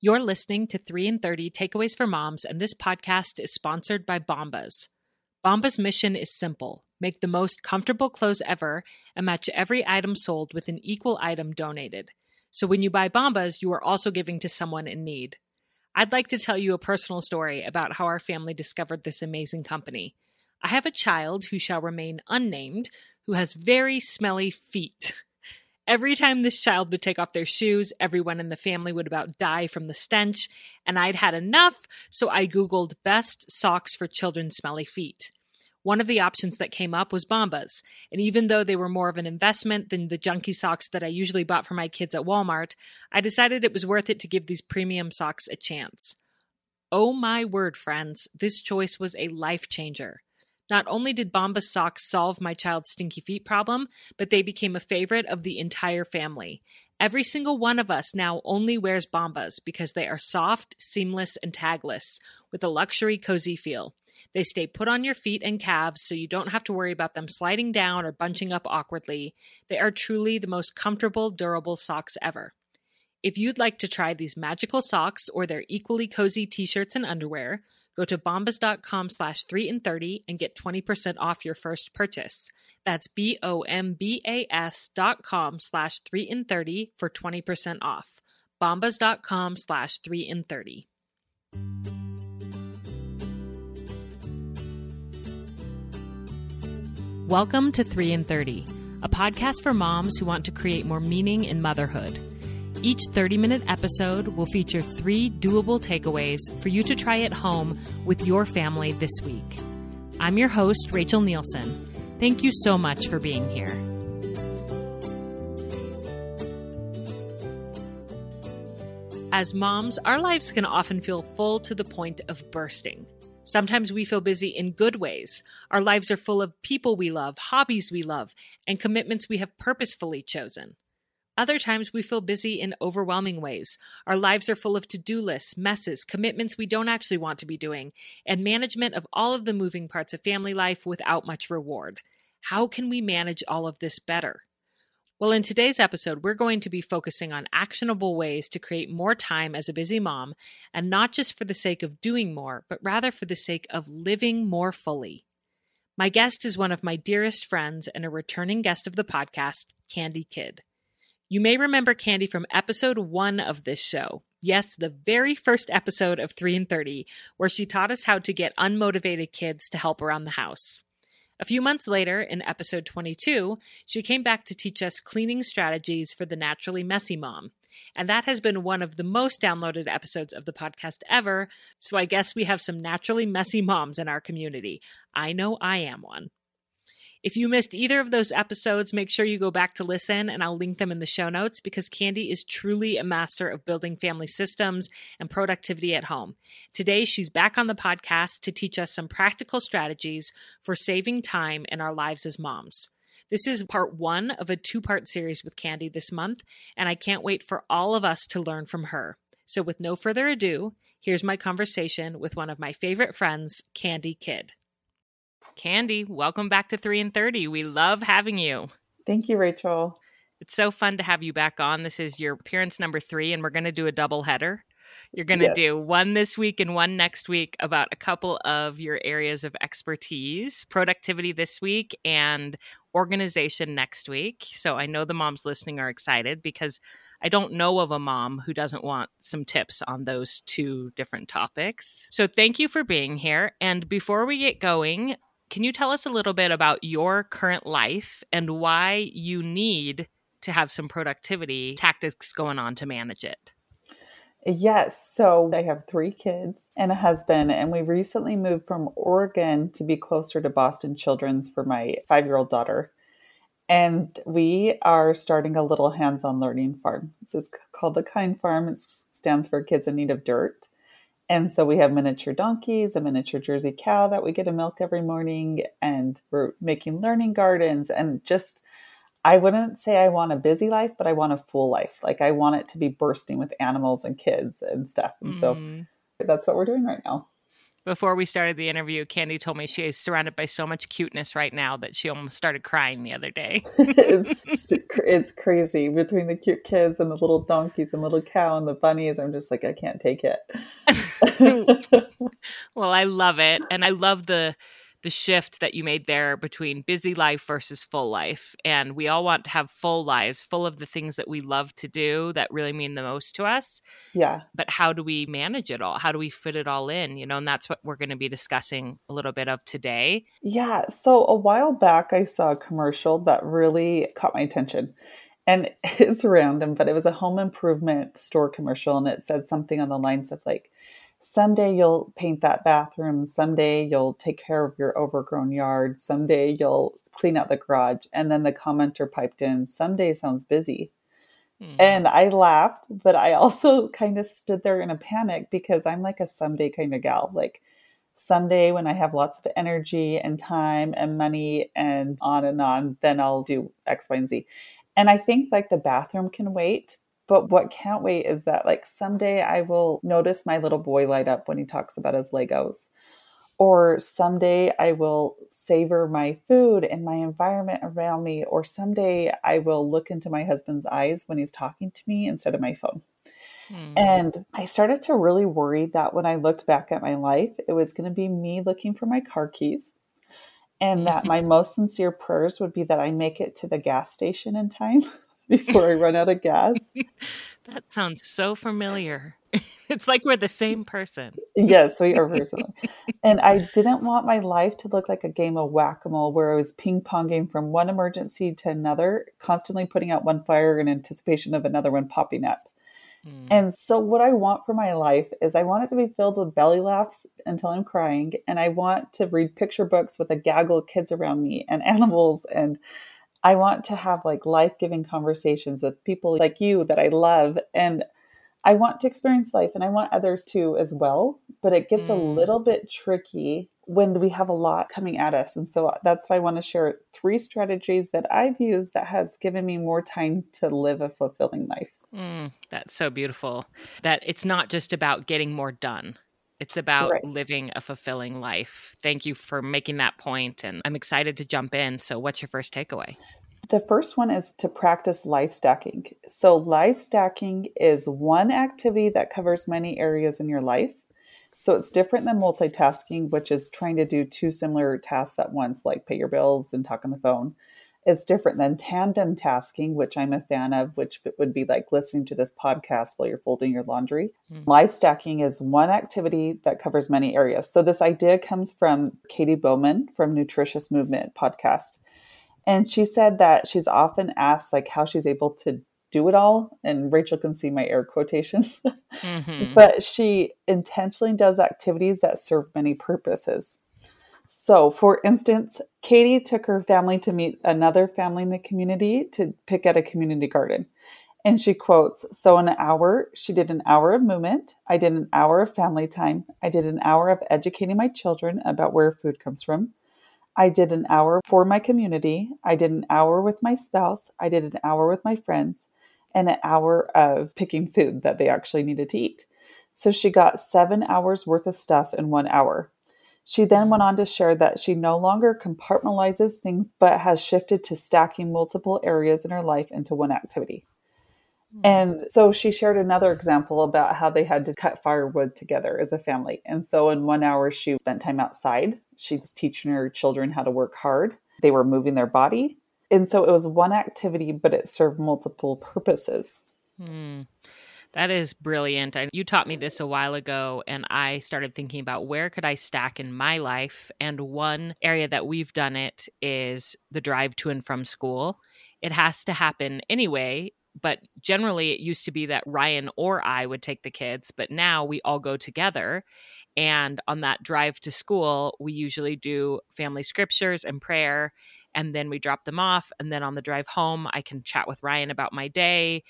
You're listening to 3 in 30 Takeaways for Moms, and this podcast is sponsored by Bombas. Bombas' mission is simple make the most comfortable clothes ever and match every item sold with an equal item donated. So when you buy Bombas, you are also giving to someone in need. I'd like to tell you a personal story about how our family discovered this amazing company. I have a child who shall remain unnamed who has very smelly feet. Every time this child would take off their shoes, everyone in the family would about die from the stench, and I'd had enough, so I Googled best socks for children's smelly feet. One of the options that came up was Bombas, and even though they were more of an investment than the junky socks that I usually bought for my kids at Walmart, I decided it was worth it to give these premium socks a chance. Oh my word, friends, this choice was a life changer. Not only did Bomba socks solve my child's stinky feet problem, but they became a favorite of the entire family. Every single one of us now only wears Bombas because they are soft, seamless, and tagless, with a luxury, cozy feel. They stay put on your feet and calves so you don't have to worry about them sliding down or bunching up awkwardly. They are truly the most comfortable, durable socks ever. If you'd like to try these magical socks or their equally cozy t-shirts and underwear, Go to bombas.com slash 3 and 30 and get 20% off your first purchase. That's B-O-M-B-A-S dot com slash 3 and 30 for 20% off. bombas.com slash 3 and 30. Welcome to 3 and 30, a podcast for moms who want to create more meaning in motherhood. Each 30 minute episode will feature three doable takeaways for you to try at home with your family this week. I'm your host, Rachel Nielsen. Thank you so much for being here. As moms, our lives can often feel full to the point of bursting. Sometimes we feel busy in good ways. Our lives are full of people we love, hobbies we love, and commitments we have purposefully chosen. Other times we feel busy in overwhelming ways. Our lives are full of to do lists, messes, commitments we don't actually want to be doing, and management of all of the moving parts of family life without much reward. How can we manage all of this better? Well, in today's episode, we're going to be focusing on actionable ways to create more time as a busy mom, and not just for the sake of doing more, but rather for the sake of living more fully. My guest is one of my dearest friends and a returning guest of the podcast, Candi Kidd. You may remember Candi from episode one of this show. Yes, the very first episode of 3 in 30, where she taught us how to get unmotivated kids to help around the house. A few months later, in episode 22, she came back to teach us cleaning strategies for the naturally messy mom. And that has been one of the most downloaded episodes of the podcast ever. So I guess we have some naturally messy moms in our community. I know I am one. If you missed either of those episodes, make sure you go back to listen, and I'll link them in the show notes because Candi is truly a master of building family systems and productivity at home. Today, she's back on the podcast to teach us some practical strategies for saving time in our lives as moms. This is part one of a two part series with Candi this month, and I can't wait for all of us to learn from her. So, with no further ado, here's my conversation with one of my favorite friends, Candi Kidd. Candi, welcome back to 3 in 30. We love having you. Thank you, Rachel. It's so fun to have you back on. This is your appearance number three, and we're going to do a double header. You're going to yes. do one this week and one next week about a couple of your areas of expertise productivity this week and organization next week. So I know the moms listening are excited because I don't know of a mom who doesn't want some tips on those two different topics. So thank you for being here. And before we get going, can you tell us a little bit about your current life and why you need to have some productivity tactics going on to manage it? Yes. So I have three kids and a husband, and we recently moved from Oregon to be closer to Boston Children's for my five year old daughter. And we are starting a little hands on learning farm. So it's called the Kind Farm. It stands for Kids in Need of Dirt. And so we have miniature donkeys, a miniature Jersey cow that we get a milk every morning, and we're making learning gardens and just I wouldn't say I want a busy life, but I want a full life. Like I want it to be bursting with animals and kids and stuff. And mm. so that's what we're doing right now. Before we started the interview, Candi told me she is surrounded by so much cuteness right now that she almost started crying the other day. it's it's crazy between the cute kids and the little donkeys and little cow and the bunnies. I'm just like I can't take it. well, I love it, and I love the the shift that you made there between busy life versus full life. And we all want to have full lives, full of the things that we love to do that really mean the most to us. Yeah. But how do we manage it all? How do we fit it all in? You know, and that's what we're going to be discussing a little bit of today. Yeah. So a while back, I saw a commercial that really caught my attention. And it's random, but it was a home improvement store commercial. And it said something on the lines of like, someday you'll paint that bathroom. Someday you'll take care of your overgrown yard. Someday you'll clean out the garage and then the commenter piped in someday sounds busy. Mm. and i laughed but i also kind of stood there in a panic because i'm like a someday kind of gal. Like someday when i have lots of energy and time and money and on and on then i'll do x y and z. And i think like the bathroom can wait but what can't wait is that like someday I will notice my little boy light up when he talks about his Legos. Or someday I will savor my food and my environment around me. Or someday I will look into my husband's eyes when he's talking to me instead of my phone. Hmm. And I started to really worry that when I looked back at my life, it was going to be me looking for my car keys. And that my most sincere prayers would be that I make it to the gas station in time before I run out of gas. that sounds so familiar. It's like we're the same person. yes, we are similar. and I didn't want my life to look like a game of whack a mole where I was ping ponging from one emergency to another, constantly putting out one fire in anticipation of another one popping up. Mm. And so, what I want for my life is I want it to be filled with belly laughs until I'm crying. And I want to read picture books with a gaggle of kids around me and animals and I want to have like life giving conversations with people like you that I love. And I want to experience life and I want others to as well. But it gets mm. a little bit tricky when we have a lot coming at us. And so that's why I want to share three strategies that I've used that has given me more time to live a fulfilling life. Mm, that's so beautiful. That it's not just about getting more done. It's about right. living a fulfilling life. Thank you for making that point, and I'm excited to jump in. So, what's your first takeaway? The first one is to practice life stacking. So, life stacking is one activity that covers many areas in your life. So, it's different than multitasking, which is trying to do two similar tasks at once, like pay your bills and talk on the phone. It's different than tandem tasking, which I'm a fan of, which would be like listening to this podcast while you're folding your laundry. Mm. Life stacking is one activity that covers many areas. So this idea comes from Katy Bowman from Nutritious Movement podcast. And she said that she's often asked like how she's able to do it all and Rachel can see my air quotations. Mm-hmm. but she intentionally does activities that serve many purposes. So, for instance, Katy took her family to meet another family in the community to pick at a community garden. And she quotes So, in an hour, she did an hour of movement. I did an hour of family time. I did an hour of educating my children about where food comes from. I did an hour for my community. I did an hour with my spouse. I did an hour with my friends and an hour of picking food that they actually needed to eat. So she got seven hours worth of stuff in one hour. She then went on to share that she no longer compartmentalizes things, but has shifted to stacking multiple areas in her life into one activity. Hmm. And so she shared another example about how they had to cut firewood together as a family. And so in one hour, she spent time outside. She was teaching her children how to work hard. They were moving their body. And so it was one activity, but it served multiple purposes. Hmm. That is brilliant. I, you taught me this a while ago, and I started thinking about where could I stack in my life. And one area that we've done it is the drive to and from school. It has to happen anyway, but generally it used to be that Ryan or I would take the kids, but now we all go together. And on that drive to school, we usually do family scriptures and prayer and then we drop them off and then on the drive home i can chat with ryan about my day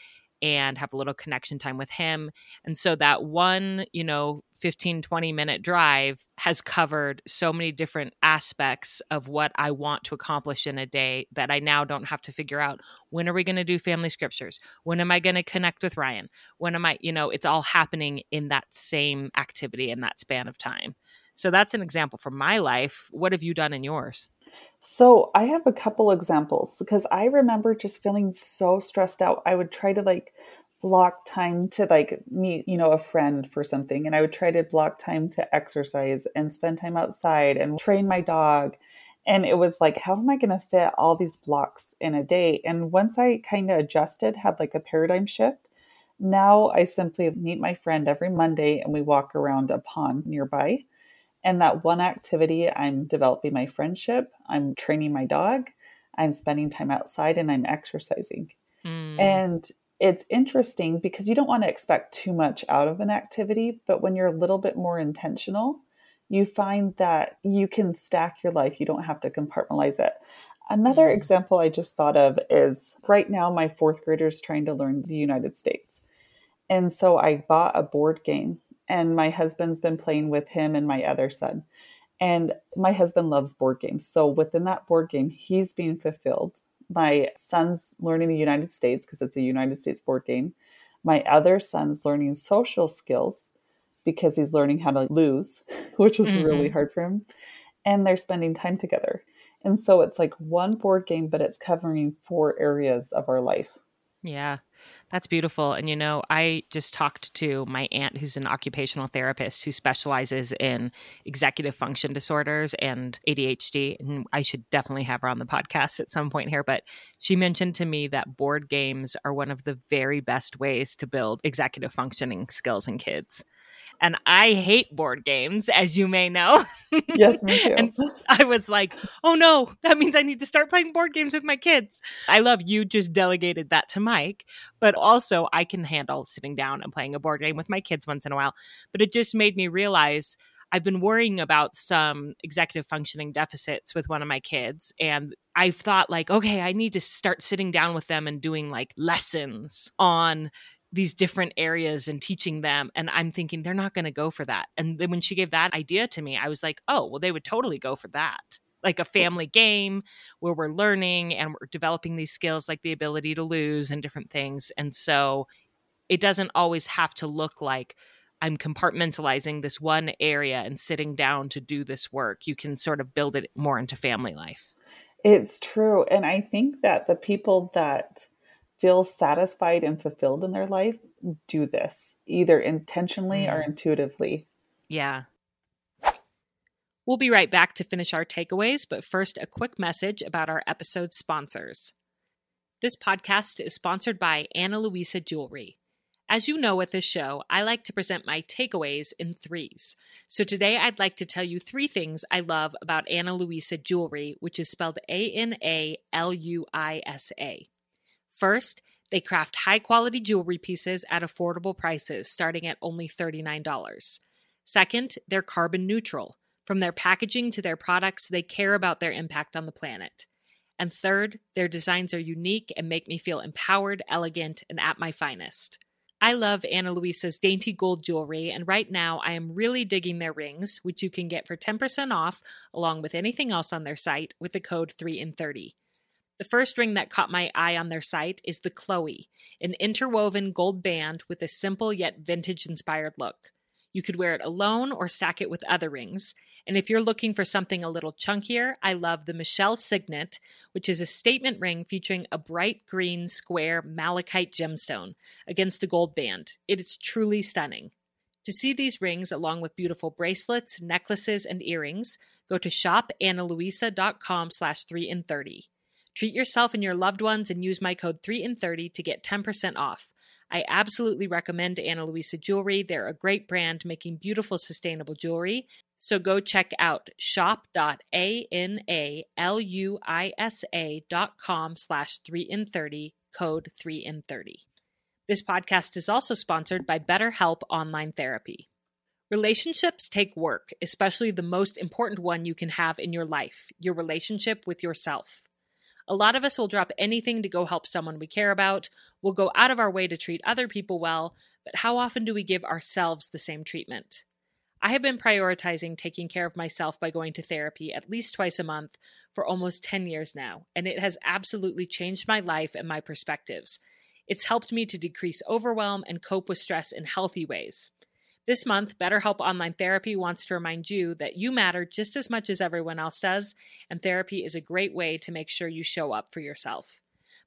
and have a little connection time with him. And so that one, you know, 15, 20 minute drive has covered so many different aspects of what I want to accomplish in a day that I now don't have to figure out when are we going to do family scriptures? When am I going to connect with Ryan? When am I, you know, it's all happening in that same activity in that span of time. So that's an example from my life. What have you done in yours? So I have a couple examples because I remember just feeling so stressed out. I would try to like block time to like meet, you know, a friend for something. And I would try to block time to exercise and spend time outside and train my dog. And it was like, how am I going to fit all these blocks in a day? And once I kind of adjusted, had like a paradigm shift, now I simply meet my friend every Monday and we walk around a pond nearby. And that one activity, I'm developing my friendship, I'm training my dog, I'm spending time outside, and I'm exercising. Mm. And it's interesting because you don't want to expect too much out of an activity, but when you're a little bit more intentional, you find that you can stack your life. You don't have to compartmentalize it. Another mm. example I just thought of is right now my fourth grader is trying to learn the United States. And so I bought a board game, and my husband's been playing with him and my other son. And my husband loves board games. So within that board game, he's being fulfilled my son's learning the United States because it's a United States board game. My other son's learning social skills because he's learning how to lose, which is mm-hmm. really hard for him. And they're spending time together. And so it's like one board game, but it's covering four areas of our life. Yeah. That's beautiful. And you know, I just talked to my aunt who's an occupational therapist who specializes in executive function disorders and ADHD. And I should definitely have her on the podcast at some point here. But she mentioned to me that board games are one of the very best ways to build executive functioning skills in kids and I hate board games, as you may know. yes, me too. and I was like, oh no, that means I need to start playing board games with my kids. I love you just delegated that to Mike, but also I can handle sitting down and playing a board game with my kids once in a while. But it just made me realize I've been worrying about some executive functioning deficits with one of my kids. And I've thought, like, okay, I need to start sitting down with them and doing like lessons on these different areas and teaching them and i'm thinking they're not going to go for that. And then when she gave that idea to me i was like oh well they would totally go for that. Like a family game where we're learning and we're developing these skills like the ability to lose and different things and so it doesn't always have to look like i'm compartmentalizing this one area and sitting down to do this work. You can sort of build it more into family life. It's true and i think that the people that feel satisfied and fulfilled in their life do this either intentionally mm. or intuitively. Yeah. We'll be right back to finish our takeaways, but first, a quick message about our episode sponsors. This podcast is sponsored by Ana Luisa Jewelry. As you know with this show, I like to present my takeaways in threes. So today I'd like to tell you three things I love about Ana Luisa Jewelry, which is spelled A N A L U I S A. First, they craft high quality jewelry pieces at affordable prices, starting at only $39. Second, they're carbon neutral. From their packaging to their products, they care about their impact on the planet. And third, their designs are unique and make me feel empowered, elegant, and at my finest. I love Ana Luisa's dainty gold jewelry, and right now I am really digging their rings, which you can get for 10% off along with anything else on their site with the code 3 in 30. The first ring that caught my eye on their site is the Chloe, an interwoven gold band with a simple yet vintage inspired look. You could wear it alone or stack it with other rings. And if you're looking for something a little chunkier, I love the Michelle Signet, which is a statement ring featuring a bright green square malachite gemstone against a gold band. It is truly stunning. To see these rings along with beautiful bracelets, necklaces, and earrings, go to shopanaluisa.com slash 3 in 30. Treat yourself and your loved ones and use my code 3 in 30 to get 10% off. I absolutely recommend Ana Luisa Jewelry. They're a great brand making beautiful sustainable jewelry. So go check out shop.analuisa.com slash 3 in 30, code 3 in 30. This podcast is also sponsored by BetterHelp Online Therapy. Relationships take work, especially the most important one you can have in your life your relationship with yourself. A lot of us will drop anything to go help someone we care about. We'll go out of our way to treat other people well, but how often do we give ourselves the same treatment? I have been prioritizing taking care of myself by going to therapy at least twice a month for almost 10 years now, and it has absolutely changed my life and my perspectives. It's helped me to decrease overwhelm and cope with stress in healthy ways. This month, BetterHelp Online Therapy wants to remind you that you matter just as much as everyone else does, and therapy is a great way to make sure you show up for yourself.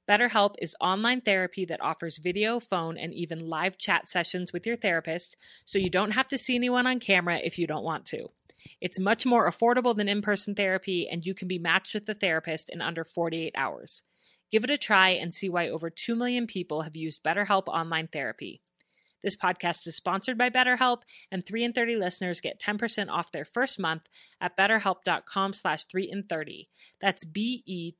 BetterHelp is online therapy that offers video, phone, and even live chat sessions with your therapist, so you don't have to see anyone on camera if you don't want to. It's much more affordable than in person therapy, and you can be matched with the therapist in under 48 hours. Give it a try and see why over 2 million people have used BetterHelp Online Therapy. This podcast is sponsored by BetterHelp, and 3 in 30 listeners get 10% off their first month at betterhelp.com slash 3 in 30. That's B-E-T-T-E-R-H-E-L-P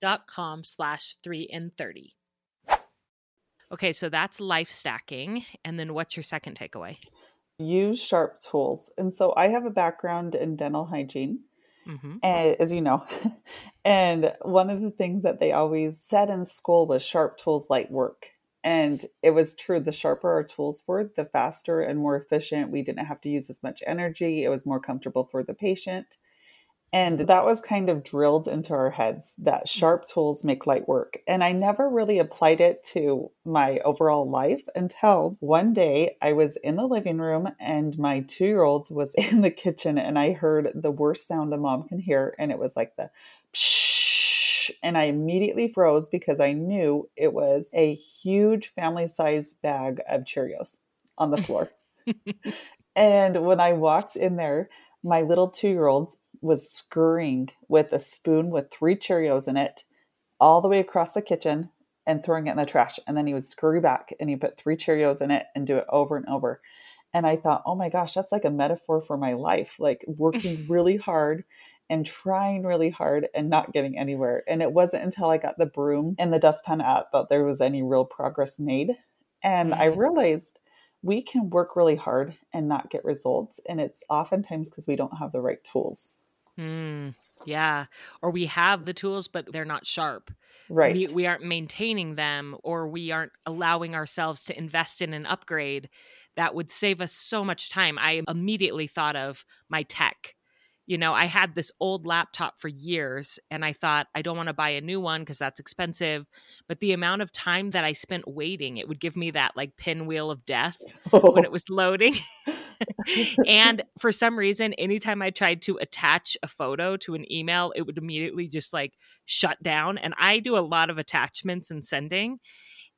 dot com slash 3 in 30. Okay, so that's life stacking. And then what's your second takeaway? Use sharp tools. And so I have a background in dental hygiene. Mm-hmm. And, as you know, and one of the things that they always said in school was sharp tools light work. And it was true. The sharper our tools were, the faster and more efficient. We didn't have to use as much energy. It was more comfortable for the patient. And that was kind of drilled into our heads that mm-hmm. sharp tools make light work. And I never really applied it to my overall life until one day I was in the living room and my two year old was in the kitchen and I heard the worst sound a mom can hear. And it was like the psh and I immediately froze because I knew it was a huge family size bag of Cheerios on the floor. and when I walked in there, my little two year old was scurrying with a spoon with three Cheerios in it all the way across the kitchen and throwing it in the trash. And then he would scurry back and he'd put three Cheerios in it and do it over and over. And I thought, oh my gosh, that's like a metaphor for my life, like working really hard and trying really hard and not getting anywhere. And it wasn't until I got the broom and the dustpan out that there was any real progress made. And mm-hmm. I realized we can work really hard and not get results. And it's oftentimes because we don't have the right tools. Mm, yeah. Or we have the tools, but they're not sharp. Right. We, we aren't maintaining them, or we aren't allowing ourselves to invest in an upgrade that would save us so much time. I immediately thought of my tech you know, I had this old laptop for years and I thought I don't want to buy a new one because that's expensive. But the amount of time that I spent waiting, it would give me that like pinwheel of death oh. when it was loading. and for some reason, anytime I tried to attach a photo to an email, it would immediately just like shut down. And I do a lot of attachments and sending.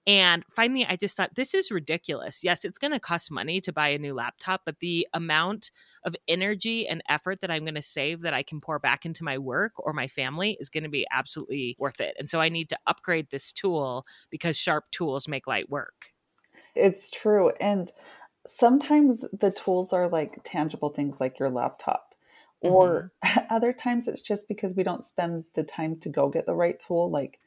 And finally, I just thought, this is ridiculous. Yes, it's going to cost money to buy a new laptop, but the amount of energy and effort that I'm going to save that I can pour back into my work or my family is going to be absolutely worth it. And so I need to upgrade this tool because sharp tools make light work. It's true. And sometimes the tools are like tangible things like your laptop. Or mm-hmm. other times it's just because we don't spend the time to go get the right tool. Like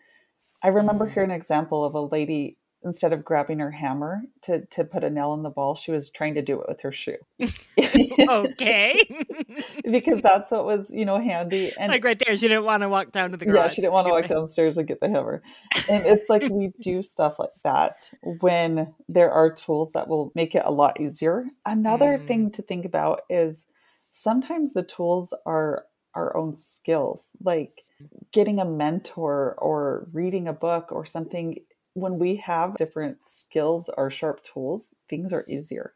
I remember hearing an example of a lady instead of grabbing her hammer to to put a nail in the wall, she was trying to do it with her shoe. okay. because that's what was, you know, handy. And like right there, she didn't want to walk down to the garage. Yeah, she didn't want to walk downstairs and get the hammer. And it's like we do stuff like that when there are tools that will make it a lot easier. Another mm. thing to think about is sometimes the tools are our own skills. Like getting a mentor or reading a book or something, when we have different skills or sharp tools, things are easier.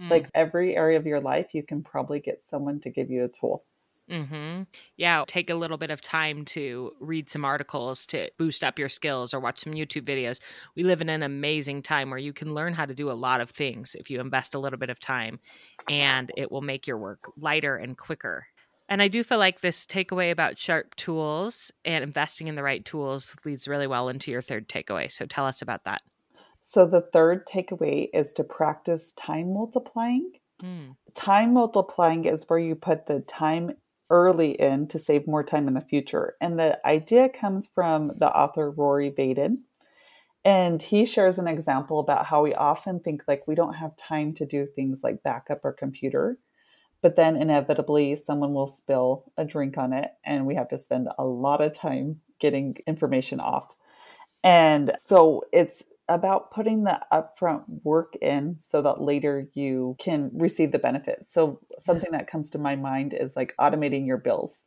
Mm. Like every area of your life, you can probably get someone to give you a tool. Mm-hmm. Yeah, take a little bit of time to read some articles to boost up your skills or watch some YouTube videos. We live in an amazing time where you can learn how to do a lot of things if you invest a little bit of time, and it will make your work lighter and quicker. And I do feel like this takeaway about sharp tools and investing in the right tools leads really well into your third takeaway. So tell us about that. So, the third takeaway is to practice time multiplying. Mm. Time multiplying is where you put the time early in to save more time in the future. And the idea comes from the author Rory Vaden. And he shares an example about how we often think like we don't have time to do things like back up our computer but then inevitably someone will spill a drink on it and we have to spend a lot of time getting information off and so it's about putting the upfront work in so that later you can receive the benefits so something that comes to my mind is like automating your bills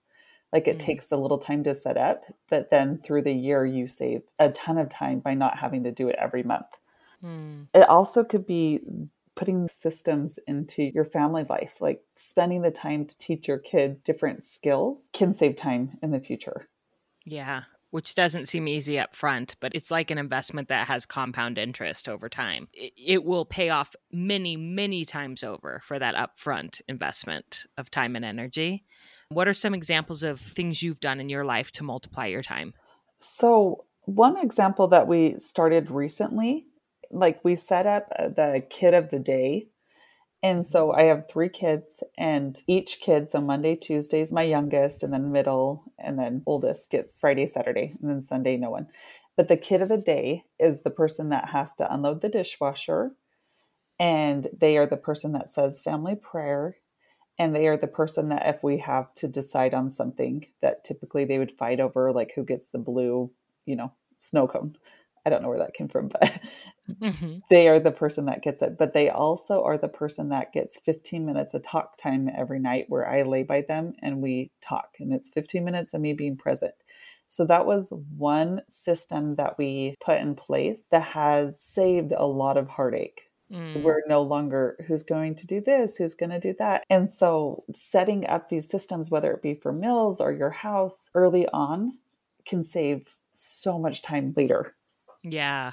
like it mm. takes a little time to set up but then through the year you save a ton of time by not having to do it every month Mm. It also could be putting systems into your family life, like spending the time to teach your kids different skills can save time in the future. Yeah, which doesn't seem easy up front, but it's like an investment that has compound interest over time. It, it, will pay off many, many times over for that upfront investment of time and energy. What are some examples of things you've done in your life to multiply your time? So, one example that we started recently, like we set up uh, the kid of the day and so I have three kids, and each kid, so Monday, Tuesday is my youngest, and then middle, and then oldest gets Friday, Saturday, and then Sunday, no one. But the kid of the day is the person that has to unload the dishwasher, and they are the person that says family prayer, and they are the person that if we have to decide on something that typically they would fight over, like who gets the blue, you know, snow cone. I don't know where that came from, but mm-hmm. they are the person that gets it. But they also are the person that gets 15 minutes of talk time every night where I lay by them and we talk. And it's 15 minutes of me being present. So that was one system that we put in place that has saved a lot of heartache. Mm. We're no longer who's going to do this, who's going to do that. And so setting up these systems, whether it be for mills or your house early on, can save so much time later. Yeah.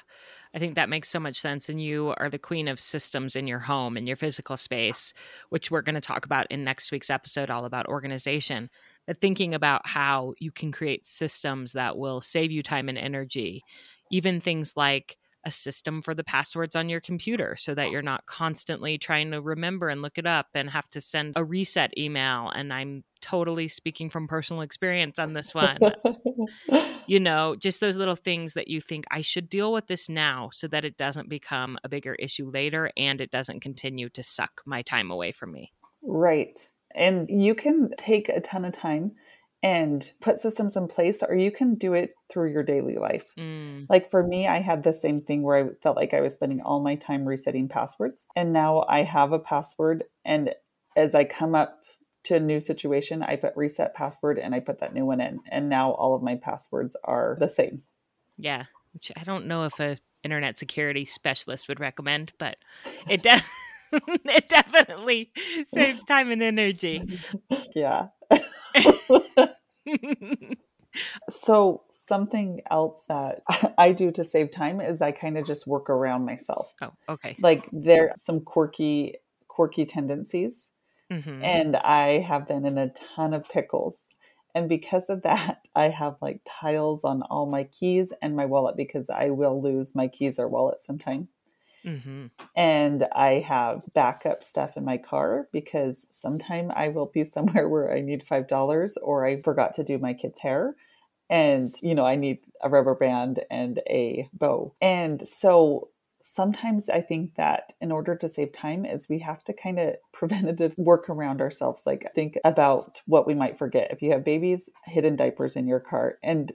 I think that makes so much sense. And you are the queen of systems in your home, in your physical space, which we're going to talk about in next week's episode, all about organization. But thinking about how you can create systems that will save you time and energy, even things like a system for the passwords on your computer so that oh. you're not constantly trying to remember and look it up and have to send a reset email. And I'm totally speaking from personal experience on this one. you know, just those little things that you think I should deal with this now so that it doesn't become a bigger issue later and it doesn't continue to suck my time away from me. Right. And you can take a ton of time and put systems in place or you can do it through your daily life. Mm. Like for me, I had the same thing where I felt like I was spending all my time resetting passwords. And now I have a password and as I come up to a new situation, I put reset password and I put that new one in. And now all of my passwords are the same. Yeah, which I don't know if a internet security specialist would recommend, but it does. it definitely saves time and energy. Yeah. so something else that I do to save time is I kind of just work around myself. Oh, okay. Like there are some quirky quirky tendencies. Mm-hmm. And I have been in a ton of pickles. And because of that, I have like tiles on all my keys and my wallet because I will lose my keys or wallet sometime. Mm-hmm. And I have backup stuff in my car because sometime I will be somewhere where I need $5 or I forgot to do my kid's hair. And, you know, I need a rubber band and a bow. And so sometimes I think that in order to save time is we have to kind of preventative work around ourselves. Like think about what we might forget. If you have babies, hidden diapers in your car and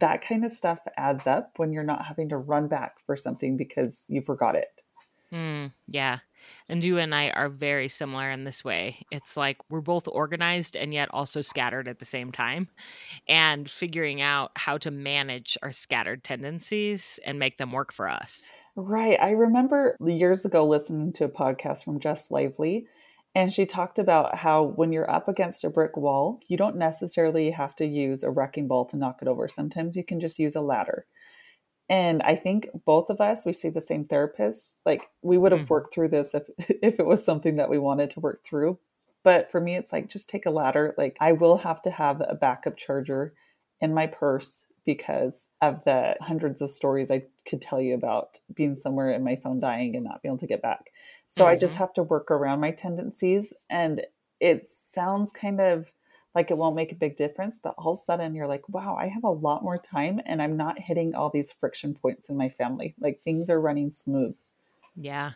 that kind of stuff adds up when you're not having to run back for something because you forgot it. Mm, yeah. And you and I are very similar in this way. It's like we're both organized and yet also scattered at the same time, and figuring out how to manage our scattered tendencies and make them work for us. Right. I remember years ago listening to a podcast from Jess Lively, and she talked about how when you're up against a brick wall, you don't necessarily have to use a wrecking ball to knock it over. Sometimes you can just use a ladder. And I think both of us, we see the same therapist. Like we would have mm-hmm. worked through this if if it was something that we wanted to work through. But for me, it's like just take a ladder. Like I will have to have a backup charger in my purse because of the hundreds of stories I could tell you about being somewhere and my phone dying and not being able to get back. So mm-hmm. I just mm-hmm. have to work around my tendencies. And it sounds kind of like it won't make a big difference, but all of a sudden you're like, wow, I have a lot more time and I'm not hitting all these friction points in my family. Like things are running smooth. Yeah.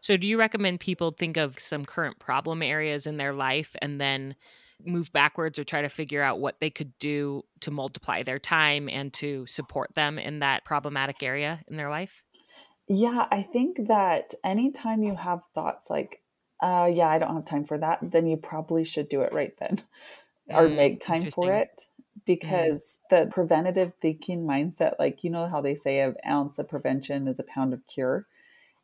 So do you recommend people think of some current problem areas in their life and then move backwards or try to figure out what they could do to multiply their time and to support them in that problematic area in their life? Yeah, I think that anytime you have thoughts like, uh, yeah, I don't have time for that, then you probably should do it right then or mm, make time for it mm. because mm. the preventative thinking mindset, like, you know how they say an ounce of prevention is a pound of cure.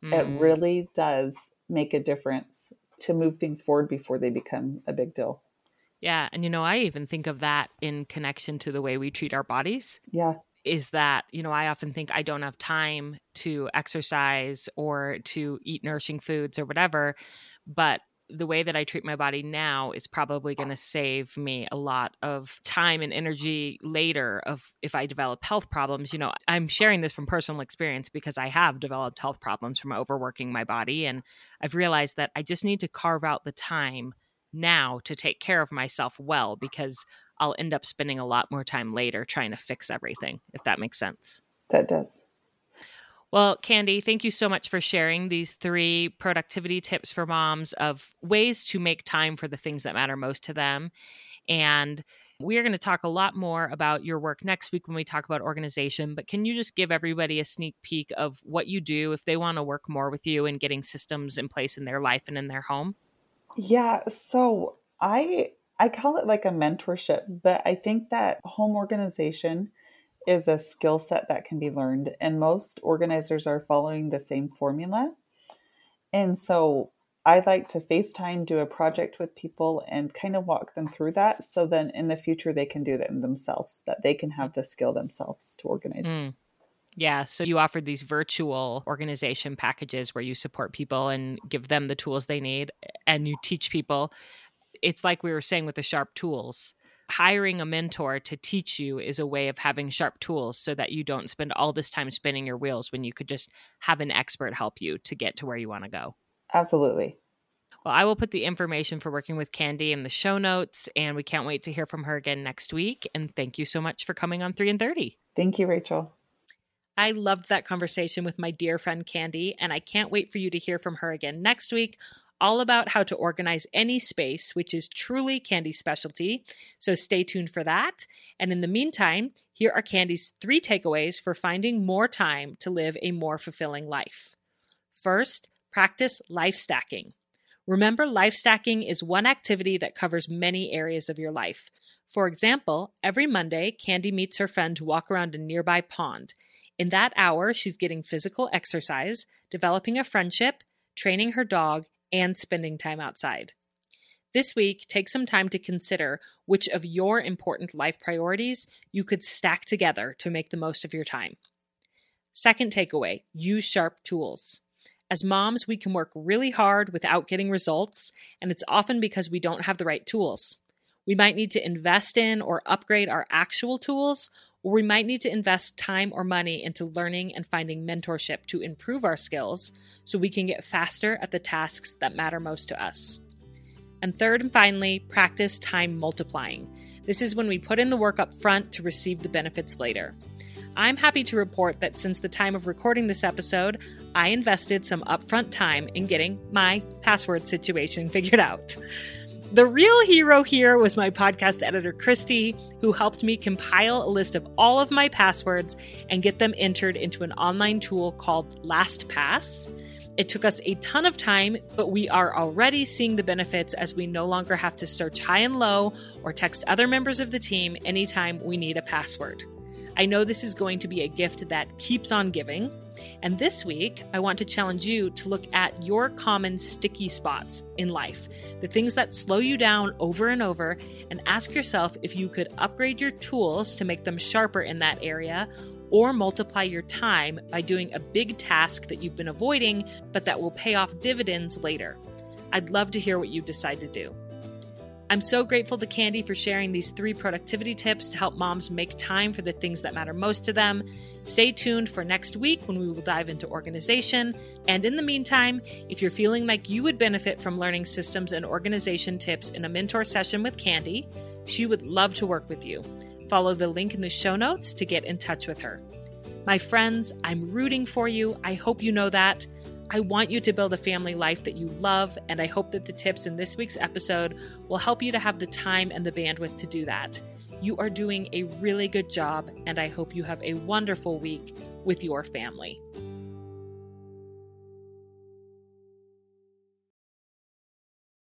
Mm. It really does make a difference to move things forward before they become a big deal. Yeah. And, you know, I even think of that in connection to the way we treat our bodies. Yeah. Is that, you know, I often think I don't have time to exercise or to eat nourishing foods or whatever. But the way that I treat my body now is probably going to save me a lot of time and energy later of if I develop health problems. You know, I'm sharing this from personal experience because I have developed health problems from overworking my body and I've realized that I just need to carve out the time now to take care of myself well because I'll end up spending a lot more time later trying to fix everything if that makes sense. That does. Well, Candi, thank you so much for sharing these three productivity tips for moms of ways to make time for the things that matter most to them. And we are going to talk a lot more about your work next week when we talk about organization. But can you just give everybody a sneak peek of what you do if they want to work more with you and getting systems in place in their life and in their home? Yeah. So I I call it like a mentorship, but I think that home organization is a skill set that can be learned, and most organizers are following the same formula. And so I like to FaceTime, do a project with people, and kind of walk them through that. So then in the future, they can do that themselves, that they can have the skill themselves to organize. Mm. Yeah. So you offered these virtual organization packages where you support people and give them the tools they need, and you teach people. It's like we were saying with the sharp tools hiring a mentor to teach you is a way of having sharp tools so that you don't spend all this time spinning your wheels when you could just have an expert help you to get to where you want to go. Absolutely. Well, I will put the information for working with Candi in the show notes, and we can't wait to hear from her again next week. And thank you so much for coming on 3 and 30. Thank you, Rachel. I loved that conversation with my dear friend Candi, and I can't wait for you to hear from her again next week all about how to organize any space, which is truly Candi's specialty. So stay tuned for that. And in the meantime, here are Candi's three takeaways for finding more time to live a more fulfilling life. First, practice life stacking. Remember, life stacking is one activity that covers many areas of your life. For example, every Monday, Candi meets her friend to walk around a nearby pond. In that hour, she's getting physical exercise, developing a friendship, training her dog, and spending time outside. This week, take some time to consider which of your important life priorities you could stack together to make the most of your time. Second takeaway use sharp tools. As moms, we can work really hard without getting results, and it's often because we don't have the right tools. We might need to invest in or upgrade our actual tools, or we might need to invest time or money into learning and finding mentorship to improve our skills so we can get faster at the tasks that matter most to us. And third and finally, practice time multiplying. This is when we put in the work up front to receive the benefits later. I'm happy to report that since the time of recording this episode, I invested some upfront time in getting my password situation figured out. The real hero here was my podcast editor, Christy, who helped me compile a list of all of my passwords and get them entered into an online tool called LastPass. It took us a ton of time, but we are already seeing the benefits as we no longer have to search high and low or text other members of the team anytime we need a password. I know this is going to be a gift that keeps on giving. And this week, I want to challenge you to look at your common sticky spots in life, the things that slow you down over and over, and ask yourself if you could upgrade your tools to make them sharper in that area or multiply your time by doing a big task that you've been avoiding but that will pay off dividends later. I'd love to hear what you decide to do. I'm so grateful to Candi for sharing these three productivity tips to help moms make time for the things that matter most to them. Stay tuned for next week when we will dive into organization. And in the meantime, if you're feeling like you would benefit from learning systems and organization tips in a mentor session with Candi, she would love to work with you. Follow the link in the show notes to get in touch with her. My friends, I'm rooting for you. I hope you know that. I want you to build a family life that you love, and I hope that the tips in this week's episode will help you to have the time and the bandwidth to do that. You are doing a really good job, and I hope you have a wonderful week with your family.